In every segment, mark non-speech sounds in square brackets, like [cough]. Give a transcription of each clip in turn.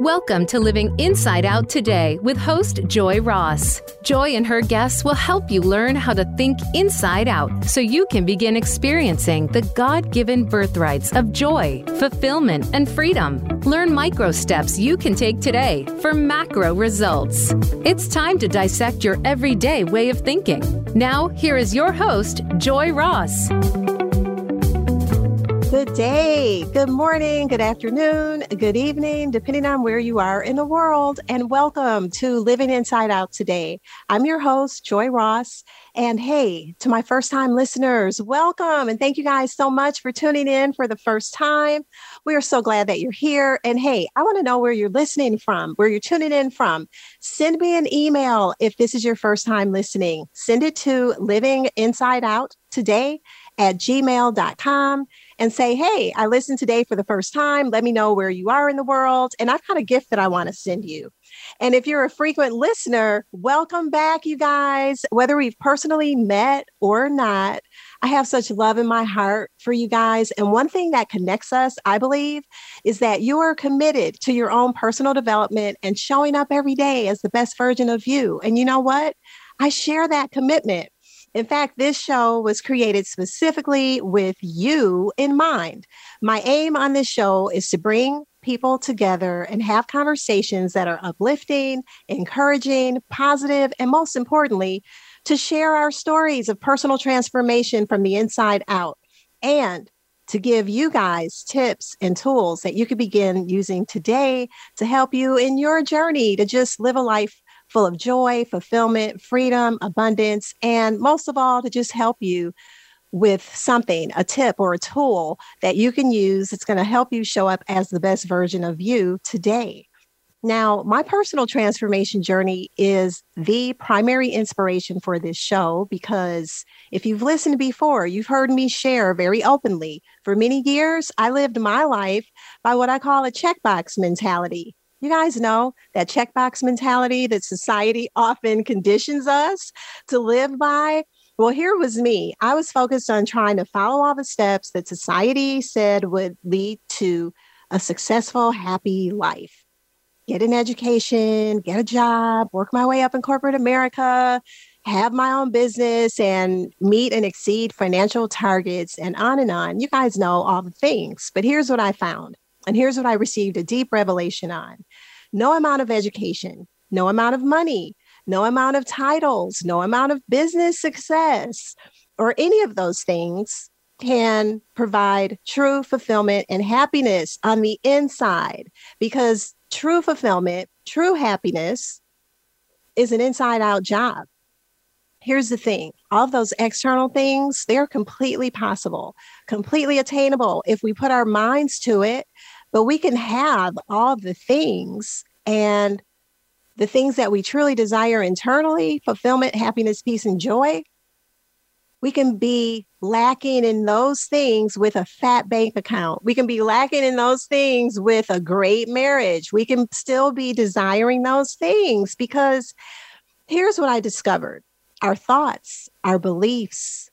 Welcome to Living Inside Out today with host Joi Ross. Joi and her guests will help you learn how to think inside out so you can begin experiencing the God given birthrights of joy, fulfillment, and freedom. Learn micro steps you can take today for macro results. It's time to dissect your everyday way of thinking. Now, here is your host, Joi Ross. Good day, good morning, good afternoon, good evening, depending on where you are in the world. And welcome to Living Inside Out today. I'm your host, Joi Ross. And hey, to my first time listeners, welcome. And thank you guys so much for tuning in for the first time. We are so glad that you're here. And hey, I want to know where you're listening from, where you're tuning in from. Send me an email if this is your first time listening. Send it to Living Inside Out today at gmail.com and say, Hey, I listened today for the first time. Let me know where you are in the world. And I've got a gift that I want to send you. And if you're a frequent listener, welcome back, you guys. Whether we've personally met or not, I have such love in my heart for you guys. And one thing that connects us, I believe, is that you are committed to your own personal development and showing up every day as the best version of you. And you know what? I share that commitment. In fact, this show was created specifically with you in mind. My aim on this show is to bring people together and have conversations that are uplifting, encouraging, positive, and most importantly, to share our stories of personal transformation from the inside out and to give you guys tips and tools that you can begin using today to help you in your journey to just live a life full of joy, fulfillment, freedom, abundance, and most of all, to just help you with something, a tip or a tool that you can use. It's going to help you show up as the best version of you today. Now, my personal transformation journey is the primary inspiration for this show because if you've listened before, you've heard me share very openly. For many years, I lived my life by what I call a checkbox mentality. You guys know that checkbox mentality that society often conditions us to live by. Well, here was me. I was focused on trying to follow all the steps that society said would lead to a successful, happy life. Get an education, get a job, work my way up in corporate America, have my own business, and meet and exceed financial targets, and on and on. You guys know all the things. But here's what I found and here's what I received a deep revelation on no amount of education, no amount of money, no amount of titles, no amount of business success, or any of those things can provide true fulfillment and happiness on the inside because true fulfillment, true happiness is an inside out job. Here's the thing all those external things, they're completely possible, completely attainable if we put our minds to it. But we can have all the things and the things that we truly desire internally fulfillment, happiness, peace, and joy. We can be lacking in those things with a fat bank account. We can be lacking in those things with a great marriage. We can still be desiring those things because here's what I discovered our thoughts, our beliefs,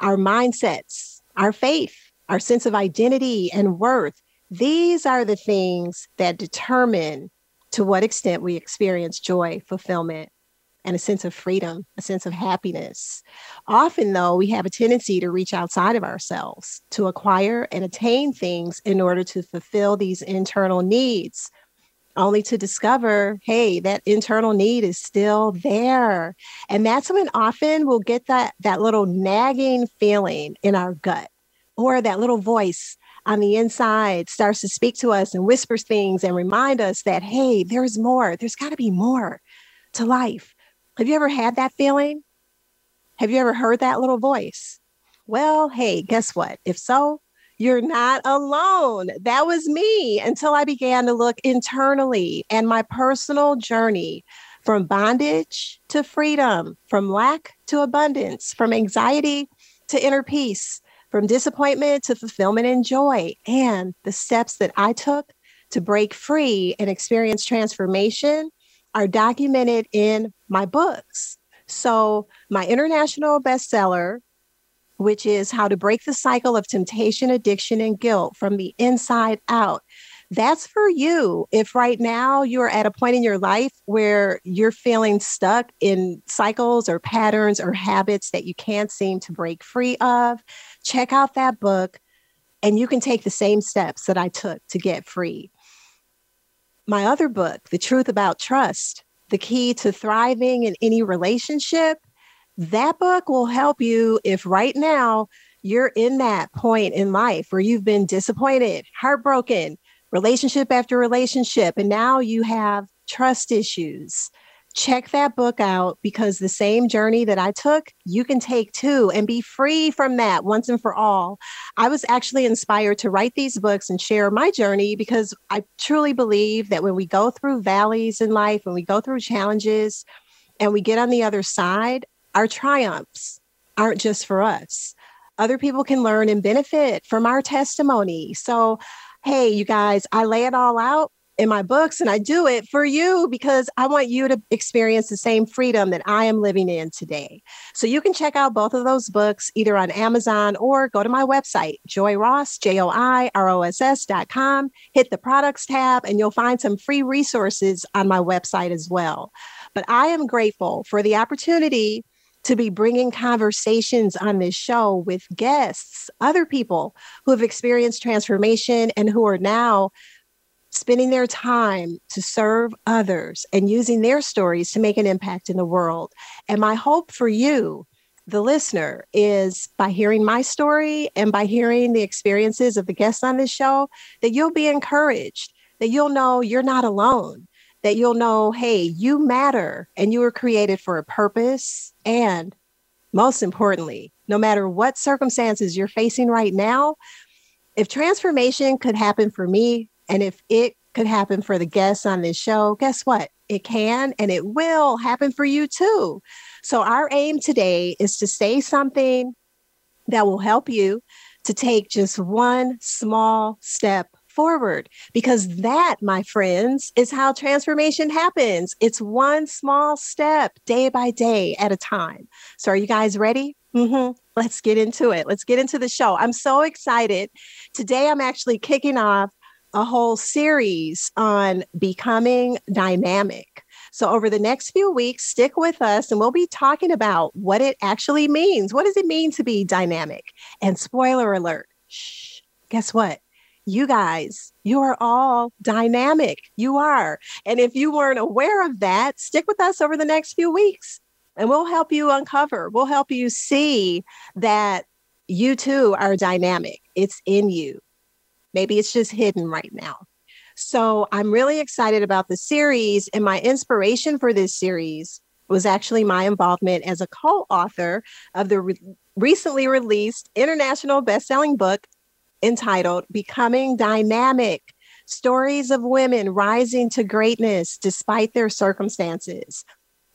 our mindsets, our faith, our sense of identity and worth. These are the things that determine to what extent we experience joy, fulfillment, and a sense of freedom, a sense of happiness. Often, though, we have a tendency to reach outside of ourselves to acquire and attain things in order to fulfill these internal needs only to discover, hey, that internal need is still there. And that's when often we'll get that that little nagging feeling in our gut or that little voice on the inside starts to speak to us and whispers things and remind us that, hey, there's more. There's got to be more to life. Have you ever had that feeling? Have you ever heard that little voice? Well, hey, guess what? If so, you're not alone. That was me until I began to look internally and my personal journey from bondage to freedom, from lack to abundance, from anxiety to inner peace, from disappointment to fulfillment and joy, and the steps that I took to break free and experience transformation are documented in my books. So, my international bestseller, which is How to Break the Cycle of Temptation, Addiction, and Guilt from the Inside Out. That's for you. If right now you're at a point in your life where you're feeling stuck in cycles or patterns or habits that you can't seem to break free of, check out that book and you can take the same steps that I took to get free. My other book, The Truth About Trust, The Key to Thriving in Any Relationship, that book will help you if right now you're in that point in life where you've been disappointed, heartbroken, relationship after relationship, and now you have trust issues. Check that book out because the same journey that I took, you can take too and be free from that once and for all. I was actually inspired to write these books and share my journey because I truly believe that when we go through valleys in life, when we go through challenges and we get on the other side, our triumphs aren't just for us. Other people can learn and benefit from our testimony. So hey, you guys, I lay it all out in my books and I do it for you because I want you to experience the same freedom that I am living in today. So you can check out both of those books either on Amazon or go to my website, Joi Ross, J O I R O S S dot com. Hit the products tab and you'll find some free resources on my website as well. But I am grateful for the opportunity to be bringing conversations on this show with guests, other people who have experienced transformation and who are now spending their time to serve others and using their stories to make an impact in the world. And my hope for you, the listener, is by hearing my story and by hearing the experiences of the guests on this show, that you'll be encouraged, that you'll know you're not alone that you'll know, hey, you matter and you were created for a purpose. And most importantly, no matter what circumstances you're facing right now, if transformation could happen for me and if it could happen for the guests on this show, guess what? It can and it will happen for you too. So, our aim today is to say something that will help you to take just one small step forward because that, my friends, is how transformation happens. It's one small step day by day at a time. So, are you guys ready? Mm-hmm. Let's get into it. Let's get into the show. I'm so excited. Today, I'm actually kicking off a whole series on becoming dynamic. So, over the next few weeks, stick with us and we'll be talking about what it actually means. What does it mean to be dynamic? And spoiler alert, shh, guess what? You guys, you are all dynamic. You are. And if you weren't aware of that, stick with us over the next few weeks and we'll help you uncover, we'll help you see that you too are dynamic. It's in you. Maybe it's just hidden right now. So I'm really excited about the series. And my inspiration for this series was actually my involvement as a co author of the re- recently released international best-selling book entitled Becoming Dynamic Stories of Women Rising to Greatness Despite Their Circumstances.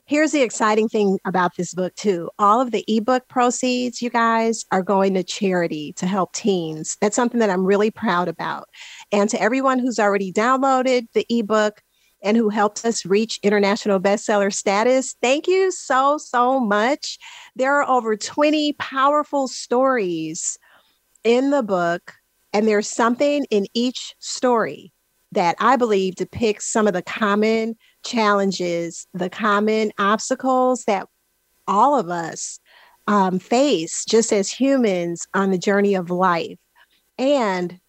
Here's the exciting thing about this book, too. All of the ebook proceeds, you guys, are going to charity to help teens. That's something that I'm really proud about. And to everyone who's already downloaded the ebook, and who helped us reach international bestseller status. Thank you so, so much. There are over 20 powerful stories in the book, and there's something in each story that I believe depicts some of the common challenges, the common obstacles that all of us um, face just as humans on the journey of life, and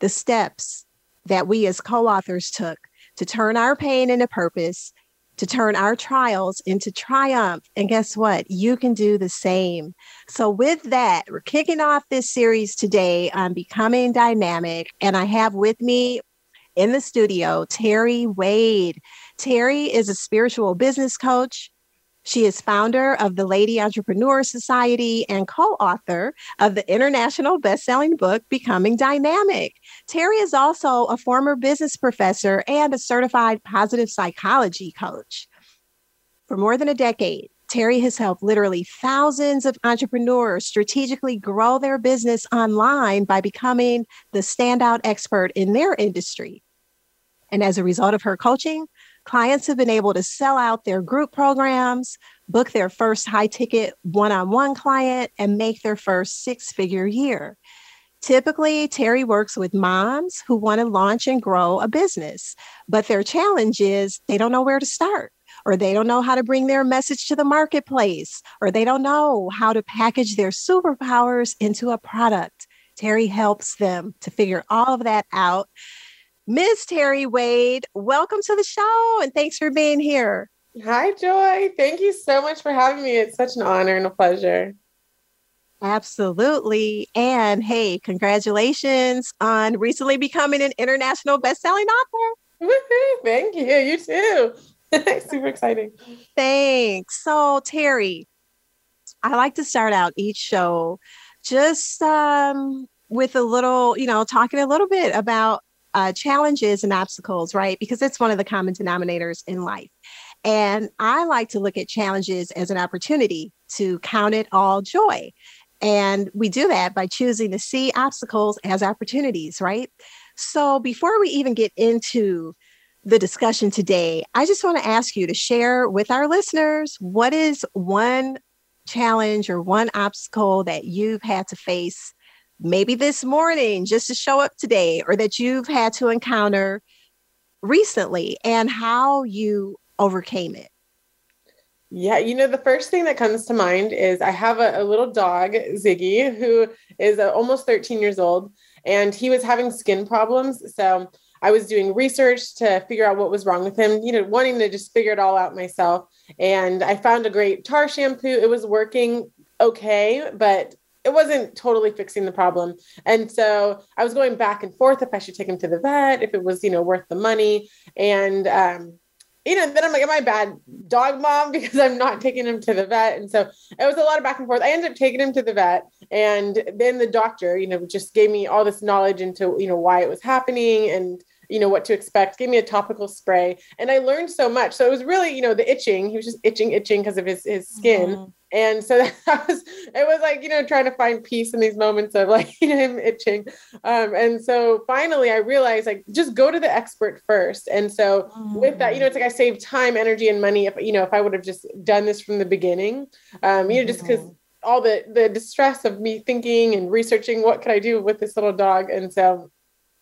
the steps that we as co authors took to turn our pain into purpose to turn our trials into triumph. And guess what? You can do the same. So, with that, we're kicking off this series today on becoming dynamic. And I have with me in the studio Terri Wade. Terri is a spiritual business coach, she is founder of the Lady Entrepreneur Society and co author of the international best selling book, Becoming Dynamic. Terri is also a former business professor and a certified positive psychology coach. For more than a decade, Terri has helped literally thousands of entrepreneurs strategically grow their business online by becoming the standout expert in their industry. And as a result of her coaching, clients have been able to sell out their group programs, book their first high ticket one on one client, and make their first six figure year. Typically, Terri works with moms who want to launch and grow a business, but their challenge is they don't know where to start, or they don't know how to bring their message to the marketplace, or they don't know how to package their superpowers into a product. Terri helps them to figure all of that out. Ms. Terri Wade, welcome to the show and thanks for being here. Hi, Joi. Thank you so much for having me. It's such an honor and a pleasure. Absolutely. And hey, congratulations on recently becoming an international best-selling author. Thank you. You too. [laughs] Super exciting. Thanks. So, Terri, I like to start out each show just um, with a little, you know, talking a little bit about uh, challenges and obstacles, right? Because it's one of the common denominators in life. And I like to look at challenges as an opportunity to count it all joy. And we do that by choosing to see obstacles as opportunities, right? So before we even get into the discussion today, I just want to ask you to share with our listeners what is one challenge or one obstacle that you've had to face maybe this morning just to show up today or that you've had to encounter recently and how you overcame it. Yeah, you know, the first thing that comes to mind is I have a, a little dog, Ziggy, who is uh, almost 13 years old, and he was having skin problems. So I was doing research to figure out what was wrong with him, you know, wanting to just figure it all out myself. And I found a great tar shampoo. It was working okay, but it wasn't totally fixing the problem. And so I was going back and forth if I should take him to the vet, if it was, you know, worth the money. And um, you know, then I'm like, am I a bad dog mom? [laughs] Because I'm not taking him to the vet? And so it was a lot of back and forth. I ended up taking him to the vet, and then the doctor, you know, just gave me all this knowledge into, you know, why it was happening and you know what to expect. Gave me a topical spray. And i learned so much. So it was really you know the itching. He was just itching itching because of his his skin. Mm-hmm. And so [laughs] that was it was like you know trying to find peace in these moments of like [laughs] you know him itching um, and so finally i realized like just go to the expert first and so mm-hmm. with that you know it's like i saved time energy and money if you know if i would have just done this from the beginning um, you know just because mm-hmm. all the the distress of me thinking and researching what could i do with this little dog and so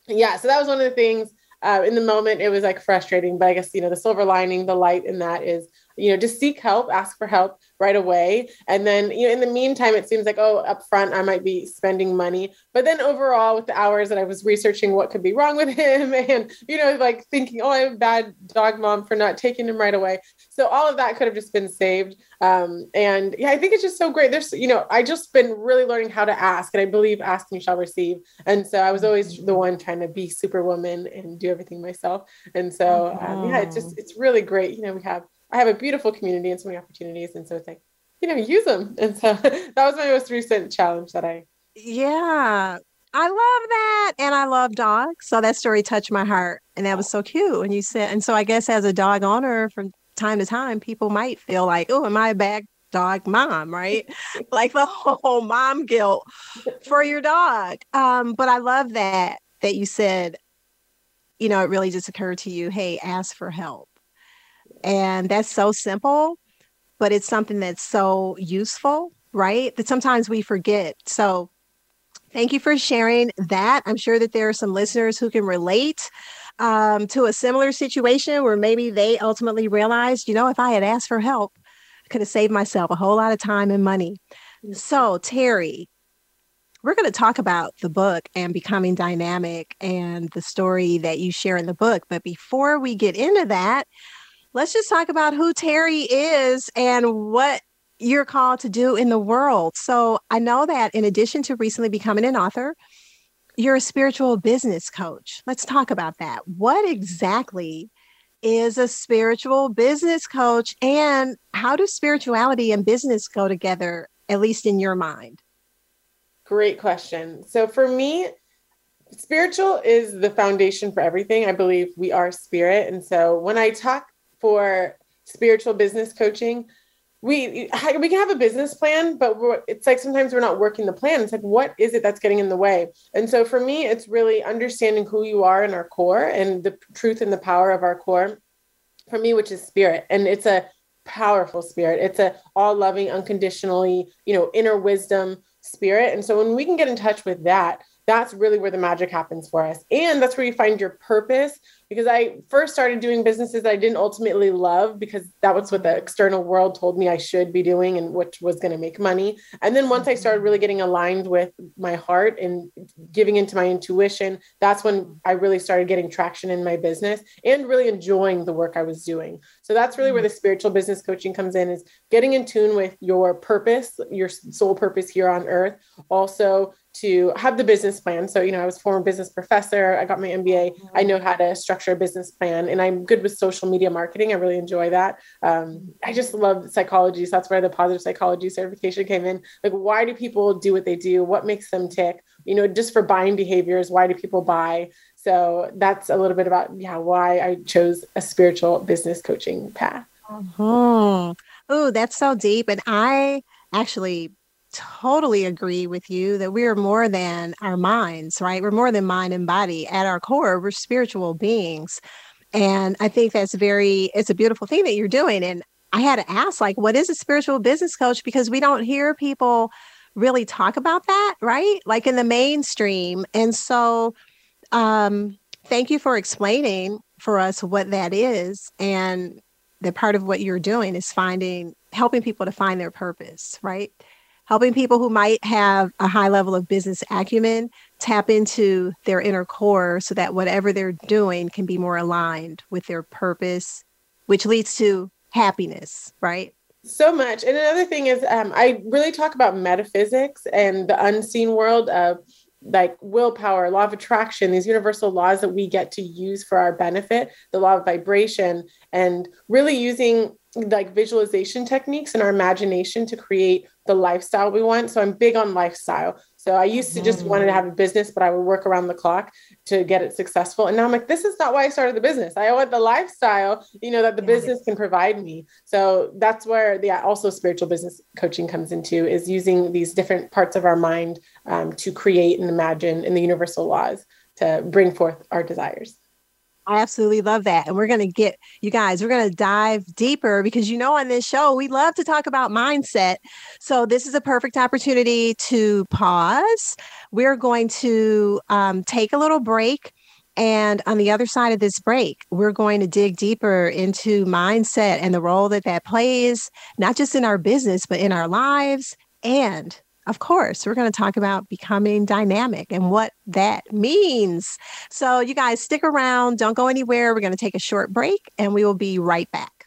yeah so that was one of the things uh, in the moment it was like frustrating but i guess you know the silver lining the light in that is you know just seek help ask for help right away. And then you know in the meantime it seems like oh up front i might be spending money. But then overall with the hours that i was researching what could be wrong with [laughs] him and you know like thinking oh i'm a bad dog mom for not taking him right away. So all of that could have just been saved. Um, and yeah i think it's just so great. There's you know i just been really learning how to ask and i believe ask and you shall receive. And so i was always the one trying to be superwoman and do everything myself. And so um, yeah it's just it's really great. You know we have I have a beautiful community and so many opportunities. And so it's like, you know, use them. [laughs] And so that was my most recent challenge that I. Yeah. I love that. And I love dogs. So that story touched my heart. And that was so cute. And you said, and so I guess as a dog owner from time to time, people might feel like, oh, am I a bad dog mom, right? [laughs] like the whole mom guilt for your dog. Um, but I love that, that you said, you know, it really just occurred to you, hey, ask for help and that's so simple, but it's something that's so useful, right? That sometimes we forget. So thank you for sharing that. I'm sure that there are some listeners who can relate um, to a similar situation where maybe they ultimately realized, you know, if I had asked for help, I could have saved myself a whole lot of time and money. So, Terri, we're going to talk about the book and becoming dynamic and the story that you share in the book. But before we get into that, let's just talk about who Terri is and what you're called to do in the world. So I know that in addition to recently becoming an author, you're a spiritual business coach. Let's talk about that. What exactly is a spiritual business coach and how do spirituality and business go together, at least in your mind? Great question. So for me, spiritual is the foundation for everything. I believe we are spirit. And so when I talk for spiritual business coaching we we can have a business plan but it's like sometimes we're not working the plan. It's like what is it that's getting in the way? And so for me it's really understanding who you are in our core and the truth and the power of our core for me which is spirit. And it's a powerful spirit. It's a all loving unconditionally you know inner wisdom spirit. And so when we can get in touch with that that's really where the magic happens for us. And that's where you find your purpose because I first started doing businesses that I didn't ultimately love because that was what the external world told me I should be doing and which was going to make money. And then once I mm-hmm. started really getting aligned with my heart and giving into my intuition, that's when I really started getting traction in my business and really enjoying the work I was doing. So that's really where mm-hmm. the spiritual business coaching comes in is getting in tune with your purpose, your sole purpose here on earth. Also to have the business plan. So, you know, I was former business professor. I got my MBA. I mm-hmm. know how to structure a business plan, and I'm good with social media marketing. I really enjoy that. Um, I just love psychology. So that's where the positive psychology certification came in. Like, why do people do what they do? What makes them tick? You know, just for buying behaviors, why do people buy? So that's a little bit about yeah why I chose a spiritual business coaching path. Oh, oh, that's so deep, and I actually totally agree with you that we are more than our minds, right? We're more than mind and body. At our core, we're spiritual beings. And I think that's very, it's a beautiful thing that you're doing. And I had to ask, like, what is a spiritual business coach? Because we don't hear people really talk about that, right? Like in the mainstream. And so, um, thank you for explaining for us what that is. And the part of what you're doing is finding, helping people to find their purpose, right? Helping people who might have a high level of business acumen tap into their inner core so that whatever they're doing can be more aligned with their purpose, which leads to happiness, right? So much. And another thing is, um, I really talk about metaphysics and the unseen world of like willpower, law of attraction, these universal laws that we get to use for our benefit, the law of vibration, and really using like visualization techniques and our imagination to create the lifestyle we want. So I'm big on lifestyle. So I used to just wanted to have a business, but I would work around the clock to get it successful. And now I'm like, this is not why I started the business. I want the lifestyle, you know, that the business can provide me. So that's where the also spiritual business coaching comes into is using these different parts of our mind um, to create and imagine in the universal laws to bring forth our desires. I absolutely love that. And we're going to get you guys, we're going to dive deeper because you know, on this show, we love to talk about mindset. So, this is a perfect opportunity to pause. We're going to um, take a little break. And on the other side of this break, we're going to dig deeper into mindset and the role that that plays, not just in our business, but in our lives and of course, we're going to talk about becoming dynamic and what that means. So, you guys stick around, don't go anywhere. We're going to take a short break and we will be right back.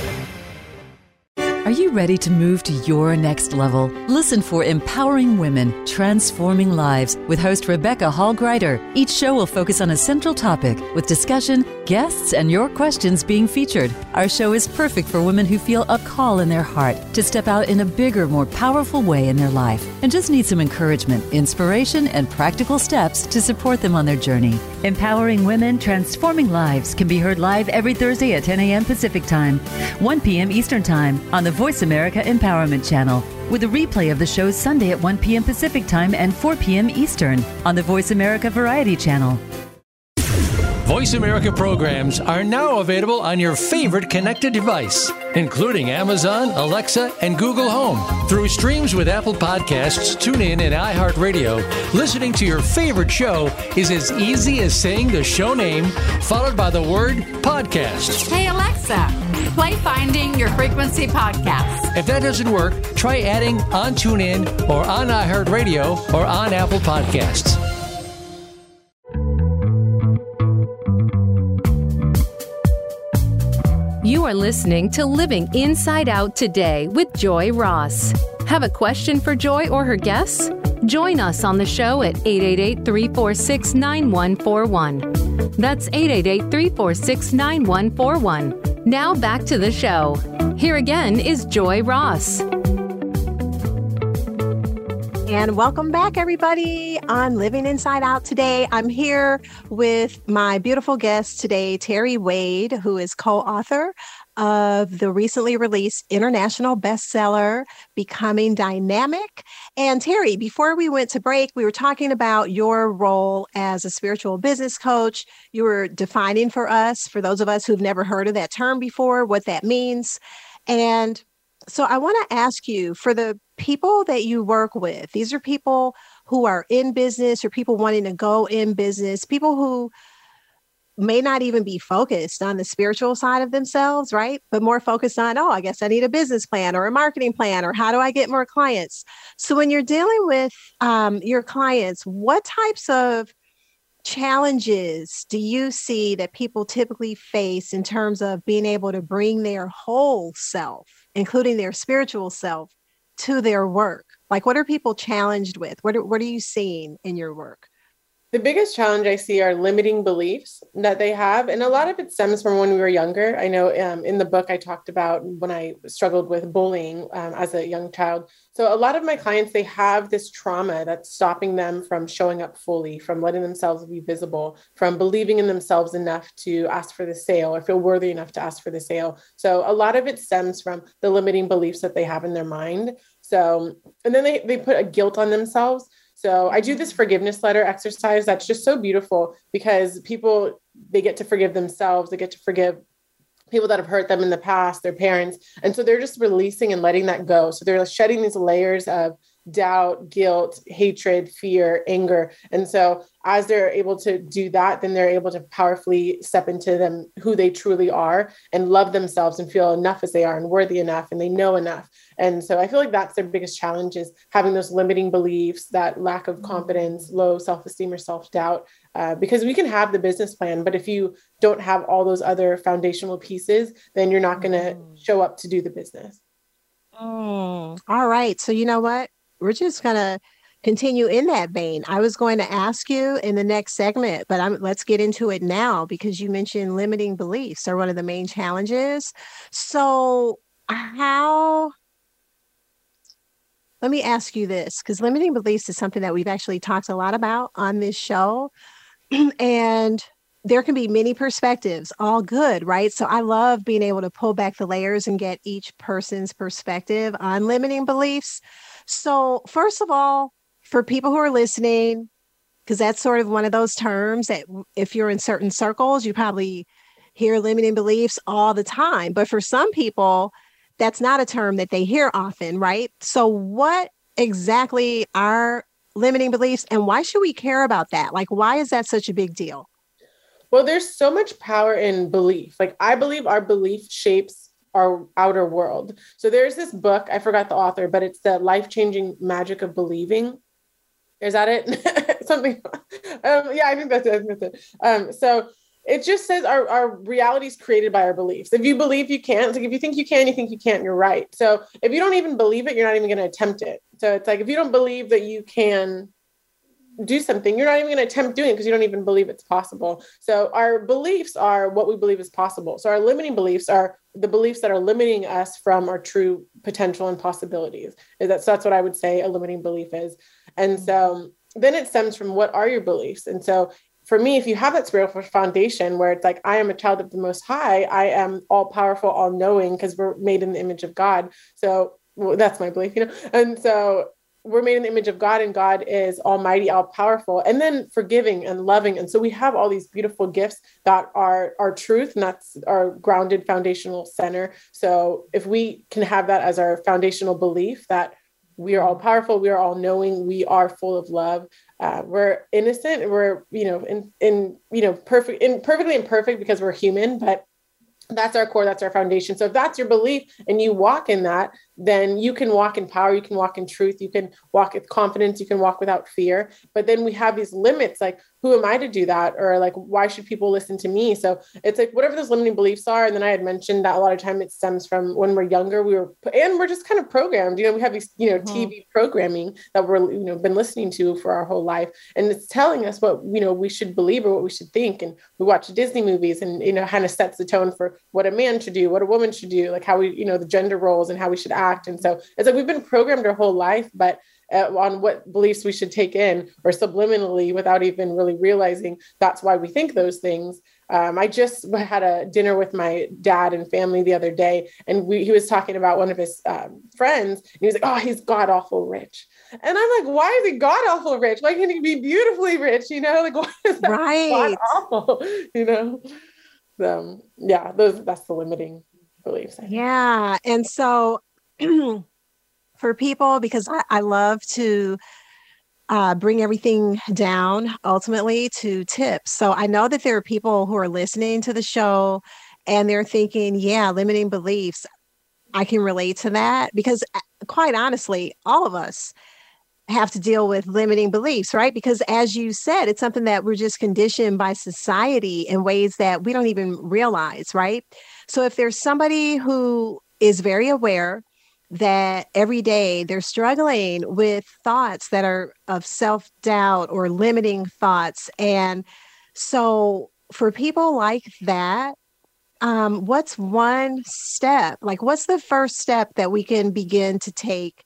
Are you ready to move to your next level? Listen for Empowering Women, Transforming Lives with host Rebecca Hall Gruyter. Each show will focus on a central topic with discussion, guests, and your questions being featured. Our show is perfect for women who feel a call in their heart to step out in a bigger, more powerful way in their life and just need some encouragement, inspiration, and practical steps to support them on their journey. Empowering Women, Transforming Lives can be heard live every Thursday at 10 a.m. Pacific Time, 1 p.m. Eastern Time on the Voice America Empowerment Channel, with a replay of the show Sunday at 1 p.m. Pacific Time and 4 p.m. Eastern on the Voice America Variety Channel. Voice America programs are now available on your favorite connected device, including Amazon, Alexa, and Google Home. Through streams with Apple Podcasts, TuneIn, and iHeartRadio, listening to your favorite show is as easy as saying the show name followed by the word podcast. Hey, Alexa, play Finding Your Frequency podcast. If that doesn't work, try adding on TuneIn or on iHeartRadio or on Apple Podcasts. You are listening to Living Inside Out today with Joi Ross. Have a question for Joi or her guests? Join us on the show at 888 346 9141. That's 888 346 9141. Now back to the show. Here again is Joi Ross. And welcome back, everybody, on Living Inside Out today. I'm here with my beautiful guest today, Terri Wade, who is co author of the recently released international bestseller, Becoming Dynamic. And Terri, before we went to break, we were talking about your role as a spiritual business coach. You were defining for us, for those of us who've never heard of that term before, what that means. And so I want to ask you for the people that you work with, these are people who are in business or people wanting to go in business, people who may not even be focused on the spiritual side of themselves, right? But more focused on, oh, I guess I need a business plan or a marketing plan or how do I get more clients? So when you're dealing with um, your clients, what types of challenges do you see that people typically face in terms of being able to bring their whole self, including their spiritual self, to their work? Like, what are people challenged with? What are, what are you seeing in your work? The biggest challenge I see are limiting beliefs that they have. And a lot of it stems from when we were younger. I know um, in the book I talked about when I struggled with bullying um, as a young child. So a lot of my clients, they have this trauma that's stopping them from showing up fully, from letting themselves be visible, from believing in themselves enough to ask for the sale or feel worthy enough to ask for the sale. So a lot of it stems from the limiting beliefs that they have in their mind. So, and then they, they put a guilt on themselves so I do this forgiveness letter exercise that's just so beautiful because people they get to forgive themselves, they get to forgive people that have hurt them in the past, their parents. And so they're just releasing and letting that go. So they're shedding these layers of doubt, guilt, hatred, fear, anger. And so as they're able to do that, then they're able to powerfully step into them who they truly are and love themselves and feel enough as they are and worthy enough and they know enough. And so I feel like that's their biggest challenge is having those limiting beliefs, that lack of confidence, low self-esteem or self-doubt. Uh, because we can have the business plan, but if you don't have all those other foundational pieces, then you're not going to mm. show up to do the business. Oh, all right. So you know what? we're just going to continue in that vein. I was going to ask you in the next segment, but I'm, let's get into it now because you mentioned limiting beliefs are one of the main challenges. So, how? Let me ask you this because limiting beliefs is something that we've actually talked a lot about on this show. [clears throat] and there can be many perspectives, all good, right? So I love being able to pull back the layers and get each person's perspective on limiting beliefs. So, first of all, for people who are listening, because that's sort of one of those terms that if you're in certain circles, you probably hear limiting beliefs all the time. But for some people, that's not a term that they hear often, right? So, what exactly are limiting beliefs and why should we care about that? Like, why is that such a big deal? Well, there's so much power in belief. Like, I believe our belief shapes our outer world. So there's this book, I forgot the author, but it's the life changing magic of believing. Is that it? [laughs] Something. [laughs] Um, yeah, I think that's it. That's it. Um, so it just says our, our reality is created by our beliefs. If you believe you can't, like if you think you can, you think you can't, you're right. So if you don't even believe it, you're not even going to attempt it. So it's like if you don't believe that you can do something, you're not even going to attempt doing it because you don't even believe it's possible. So our beliefs are what we believe is possible. So our limiting beliefs are the beliefs that are limiting us from our true potential and possibilities. Is that so that's what I would say a limiting belief is. And mm. so then it stems from what are your beliefs? And so for me, if you have that spiritual foundation where it's like, I am a child of the most high, I am all powerful, all knowing, because we're made in the image of God. So well, that's my belief, you know. And so we're made in the image of God and God is almighty, all powerful, and then forgiving and loving. And so we have all these beautiful gifts that are our truth, and that's our grounded foundational center. So if we can have that as our foundational belief that we are all powerful, we are all knowing, we are full of love, uh, we're innocent, we're you know in in you know perfect, in perfectly imperfect because we're human, but that's our core that's our foundation. So if that's your belief and you walk in that then you can walk in power you can walk in truth you can walk with confidence you can walk without fear. But then we have these limits like who am i to do that? Or like why should people listen to me? So it's like whatever those limiting beliefs are and then i had mentioned that a lot of time it stems from when we're younger we were and we're just kind of programmed. You know we have these you know mm-hmm. tv programming that we're you know been listening to for our whole life and it's telling us what you know we should believe or what we should think and we watch disney movies and you know kind of sets the tone for what a man should do what a woman should do like how we you know the gender roles and how we should act and so it's like we've been programmed our whole life but on what beliefs we should take in or subliminally without even really realizing that's why we think those things um, I just had a dinner with my dad and family the other day, and we, he was talking about one of his um, friends. And he was like, "Oh, he's god awful rich," and I'm like, "Why is he god awful rich? Why can't he be beautifully rich? You know, like [laughs] why is that right. god awful? [laughs] You know." So yeah, those that's the limiting beliefs. Yeah, and so [clears throat] for people, because I, I love to uh, bring everything down ultimately to tips. So I know that there are people who are listening to the show and they're thinking, yeah, limiting beliefs. I can relate to that because, uh, quite honestly, all of us have to deal with limiting beliefs, right? Because, as you said, it's something that we're just conditioned by society in ways that we don't even realize, right? So, if there's somebody who is very aware that every day they're struggling with thoughts that are of self doubt or limiting thoughts. And so, for people like that, um, what's one step? Like, what's the first step that we can begin to take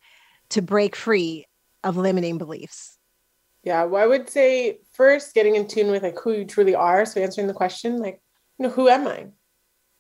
to break free of limiting beliefs? Yeah, well, I would say first getting in tune with like who you truly are. So answering the question, like, you know, who am I?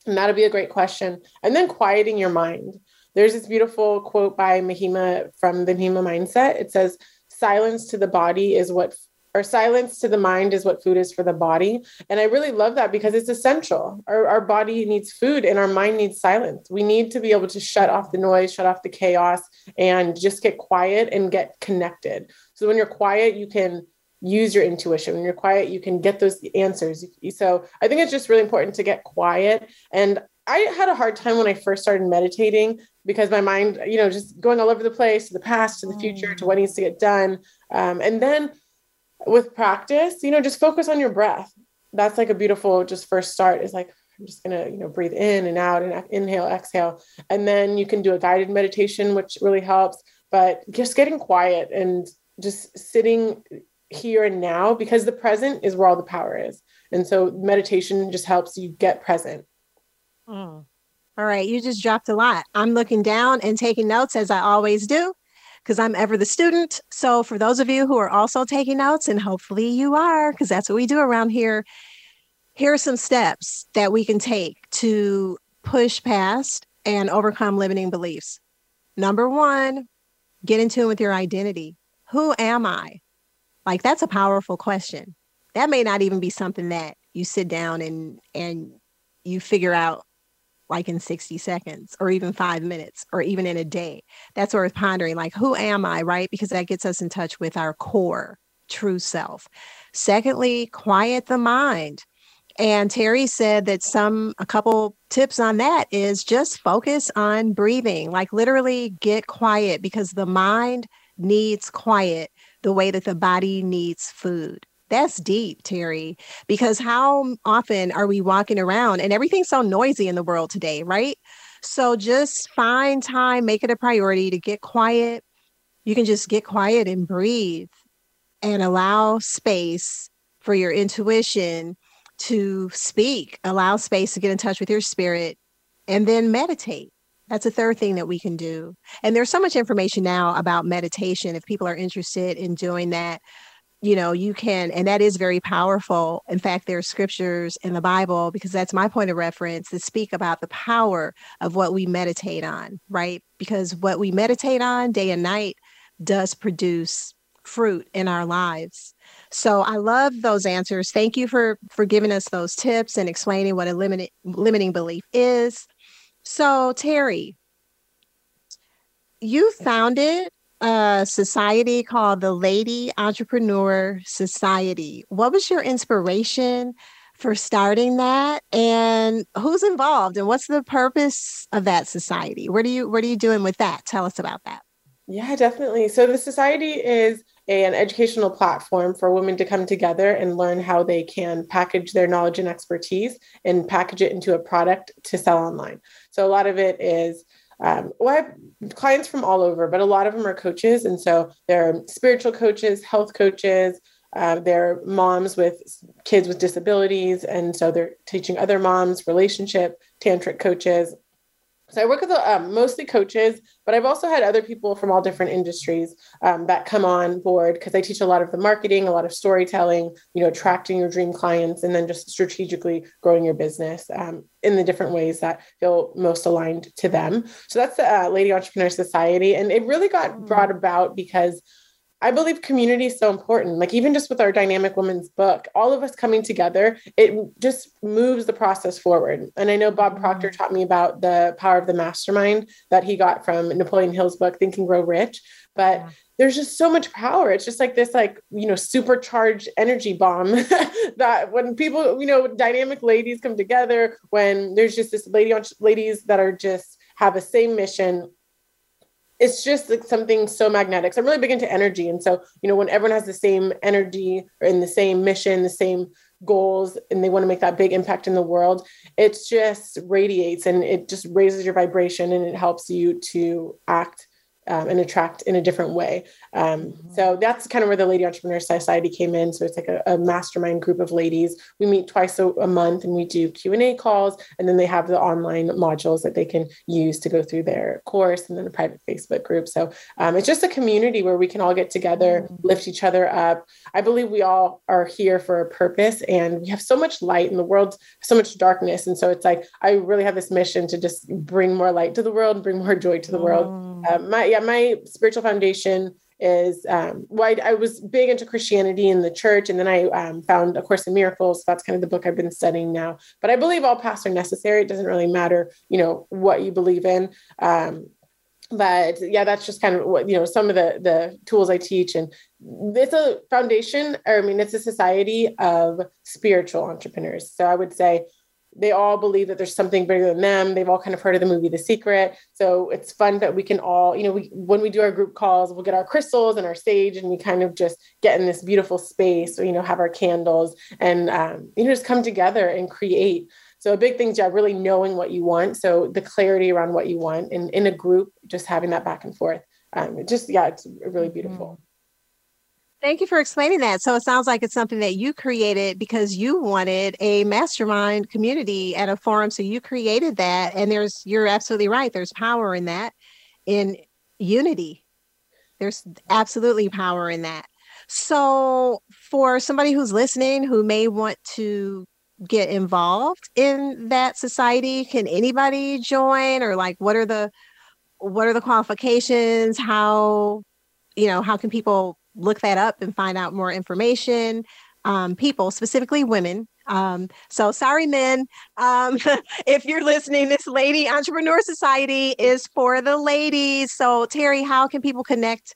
And that'll be a great question. And then quieting your mind. There's this beautiful quote by Mahima from the Mahima Mindset. It says, Silence to the body is what, or silence to the mind is what food is for the body. And I really love that because it's essential. Our, our body needs food and our mind needs silence. We need to be able to shut off the noise, shut off the chaos, and just get quiet and get connected. So when you're quiet, you can use your intuition. When you're quiet, you can get those answers. So I think it's just really important to get quiet. And I had a hard time when I first started meditating because my mind, you know, just going all over the place to the past, to the future, to what needs to get done. Um, and then with practice, you know, just focus on your breath. That's like a beautiful just first start is like, I'm just gonna, you know, breathe in and out and inhale, exhale. And then you can do a guided meditation, which really helps. But just getting quiet and just sitting here and now because the present is where all the power is. And so meditation just helps you get present Mm. All right, you just dropped a lot. I'm looking down and taking notes as I always do because I'm ever the student. So, for those of you who are also taking notes, and hopefully you are, because that's what we do around here, here are some steps that we can take to push past and overcome limiting beliefs. Number one, get in tune with your identity. Who am I? Like, that's a powerful question. That may not even be something that you sit down and and you figure out like in 60 seconds or even five minutes or even in a day. That's worth pondering like, who am I, right? Because that gets us in touch with our core true self. Secondly, quiet the mind. And Terri said that some, a couple tips on that is just focus on breathing, like literally get quiet because the mind needs quiet the way that the body needs food. That's deep, Terri, because how often are we walking around and everything's so noisy in the world today, right? So just find time, make it a priority to get quiet. You can just get quiet and breathe and allow space for your intuition to speak, allow space to get in touch with your spirit, and then meditate. That's a third thing that we can do. And there's so much information now about meditation if people are interested in doing that you know, you can, and that is very powerful. In fact, there are scriptures in the Bible, because that's my point of reference, that speak about the power of what we meditate on, right? Because what we meditate on day and night does produce fruit in our lives. So I love those answers. Thank you for for giving us those tips and explaining what a limiting limiting belief is. So Terri, you founded a society called the Lady Entrepreneur Society. What was your inspiration for starting that and who's involved and what's the purpose of that society? What are you what are you doing with that? Tell us about that. Yeah, definitely. So the society is a, an educational platform for women to come together and learn how they can package their knowledge and expertise and package it into a product to sell online. So a lot of it is um, well, clients from all over, but a lot of them are coaches. And so they're spiritual coaches, health coaches, uh, they're moms with kids with disabilities. And so they're teaching other moms, relationship, tantric coaches. So I work with um, mostly coaches, but I've also had other people from all different industries um, that come on board because I teach a lot of the marketing, a lot of storytelling, you know, attracting your dream clients, and then just strategically growing your business um, in the different ways that feel most aligned to them. So that's the uh, Lady Entrepreneur Society, and it really got mm. brought about because I believe community is so important. Like even just with our dynamic women's book, all of us coming together, it just moves the process forward. And I know Bob mm-hmm. Proctor taught me about the power of the mastermind that he got from Napoleon Hill's book Think and Grow Rich, but yeah. there's just so much power. It's just like this like, you know, supercharged energy bomb [laughs] that when people, you know, dynamic ladies come together, when there's just this lady on ladies that are just have a same mission it's just like something so magnetic. So I'm really big into energy. And so, you know, when everyone has the same energy or in the same mission, the same goals, and they want to make that big impact in the world, it just radiates and it just raises your vibration and it helps you to act um, and attract in a different way. Um, mm-hmm. So that's kind of where the Lady Entrepreneur Society came in. So it's like a, a mastermind group of ladies. We meet twice a, a, month and we do Q and A calls, and then they have the online modules that they can use to go through their course, and then a private Facebook group. So um, it's just a community where we can all get together, mm-hmm. lift each other up. I believe we all are here for a purpose, and we have so much light in the world, so much darkness, and so it's like I really have this mission to just bring more light to the world, bring more joy to the mm-hmm. world. Uh, my yeah, my spiritual foundation is um, well, I, I, was big into Christianity in the church, and then I um, found A Course in Miracles. So that's kind of the book I've been studying now. But I believe all paths are necessary. It doesn't really matter, you know, what you believe in. Um, but yeah, that's just kind of what you know. Some of the the tools I teach, and it's a foundation. Or I mean, it's a society of spiritual entrepreneurs. So I would say they all believe that there's something bigger than them. They've all kind of heard of the movie The Secret. So it's fun that we can all, you know, we when we do our group calls, we'll get our crystals and our sage, and we kind of just get in this beautiful space, or, you know, have our candles and um, you know, just come together and create. So a big thing yeah, really knowing what you want. So the clarity around what you want and in a group, just having that back and forth. Um, just yeah, it's really beautiful. Thank you for explaining that. So it sounds like it's something that you created because you wanted a mastermind community at a forum. So you created that. And there's, you're absolutely right. There's power in that, in unity. There's absolutely power in that. So for somebody who's listening who may want to get involved in that society, can anybody join or like what are the, what are the qualifications? How, you know, how can people look that up and find out more information. Um, people, specifically women. Um, so sorry, men. Um, [laughs] if you're listening, this Lady Entrepreneur Society is for the ladies. So Terri, how can people connect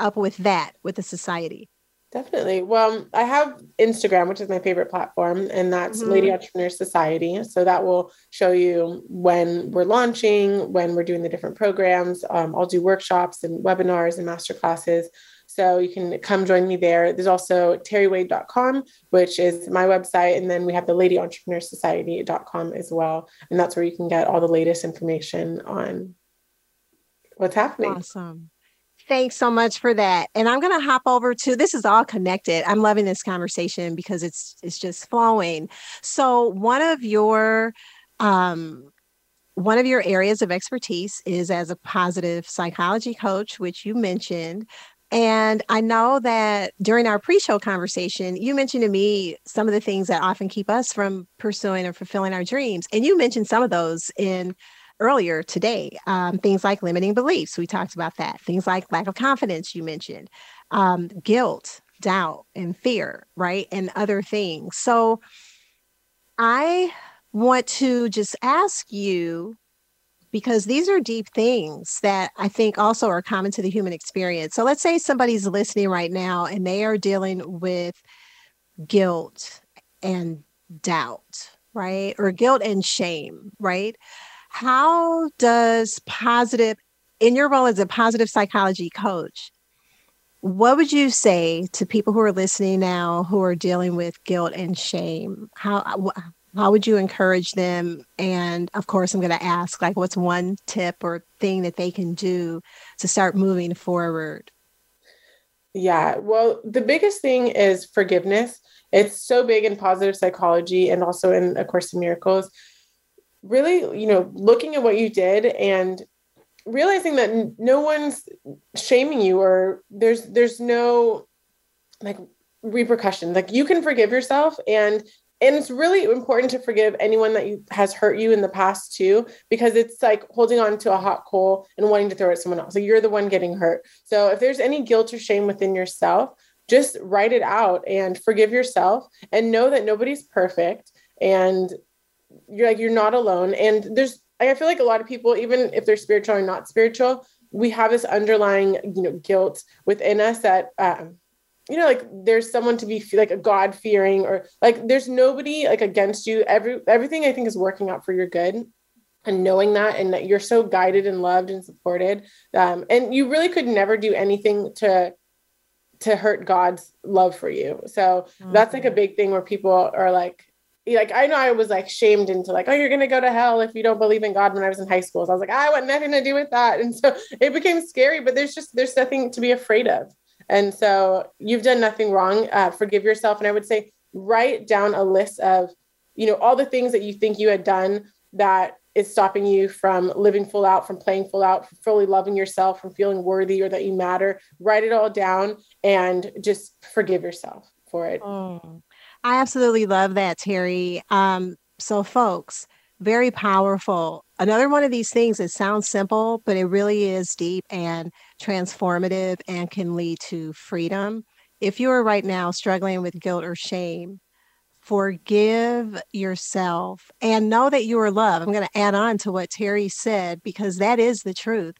up with that with the society? Definitely. Well, I have Instagram, which is my favorite platform, and that's mm-hmm. Lady Entrepreneur Society. So that will show you when we're launching, when we're doing the different programs. Um, I'll do workshops and webinars and master classes. So you can come join me there. There's also terriwade.com, which is my website. And then we have the Lady Entrepreneur Society.com as well. And that's where you can get all the latest information on what's happening. Awesome. Thanks so much for that. And I'm going to hop over to this is all connected. I'm loving this conversation because it's it's just flowing. So one of your um one of your areas of expertise is as a positive psychology coach, which you mentioned. And I know that during our pre show conversation, you mentioned to me some of the things that often keep us from pursuing or fulfilling our dreams. And you mentioned some of those in earlier today. Um, things like limiting beliefs, we talked about that. Things like lack of confidence, you mentioned, um, guilt, doubt, and fear, right? And other things. So I want to just ask you because these are deep things that I think also are common to the human experience. So let's say somebody's listening right now and they are dealing with guilt and doubt, right? Or guilt and shame, right? How does positive, in your role as a positive psychology coach, what would you say to people who are listening now who are dealing with guilt and shame? How uh, how would you encourage them? And of course i'm going to ask like what's one tip or thing that they can do to start moving forward? Yeah well the biggest thing is forgiveness. It's so big in positive psychology and also in a course in miracles. Really, you know, looking at what you did and realizing that no one's shaming you or there's there's no like repercussions. Like you can forgive yourself and and it's really important to forgive anyone that you, has hurt you in the past too because it's like holding on to a hot coal and wanting to throw it at someone else. So you're the one getting hurt. So if there's any guilt or shame within yourself just write it out and forgive yourself and know that nobody's perfect and you're like you're not alone. And there's i feel like a lot of people even if they're spiritual or not spiritual we have this underlying you know guilt within us that um, you know like there's someone to be like a god fearing or like there's nobody like against you every everything i think is working out for your good and knowing that and that you're so guided and loved and supported um, and you really could never do anything to to hurt god's love for you so mm-hmm. that's like a big thing where people are like like I know I was like shamed into like, oh, you're gonna go to hell if you don't believe in God when I was in high school. So I was like, I want nothing to do with that. And so it became scary, but there's just there's nothing to be afraid of. And so you've done nothing wrong. Uh, forgive yourself. And I would say write down a list of, you know, all the things that you think you had done that is stopping you from living full out, from playing full out, from fully loving yourself, from feeling worthy or that you matter. Write it all down and just forgive yourself for it. Oh, I absolutely love that, Terri. Um, so, folks, very powerful. Another one of these things that sounds simple, but it really is deep and transformative and can lead to freedom. If you are right now struggling with guilt or shame, forgive yourself and know that you are loved. I'm going to add on to what Terri said because that is the truth.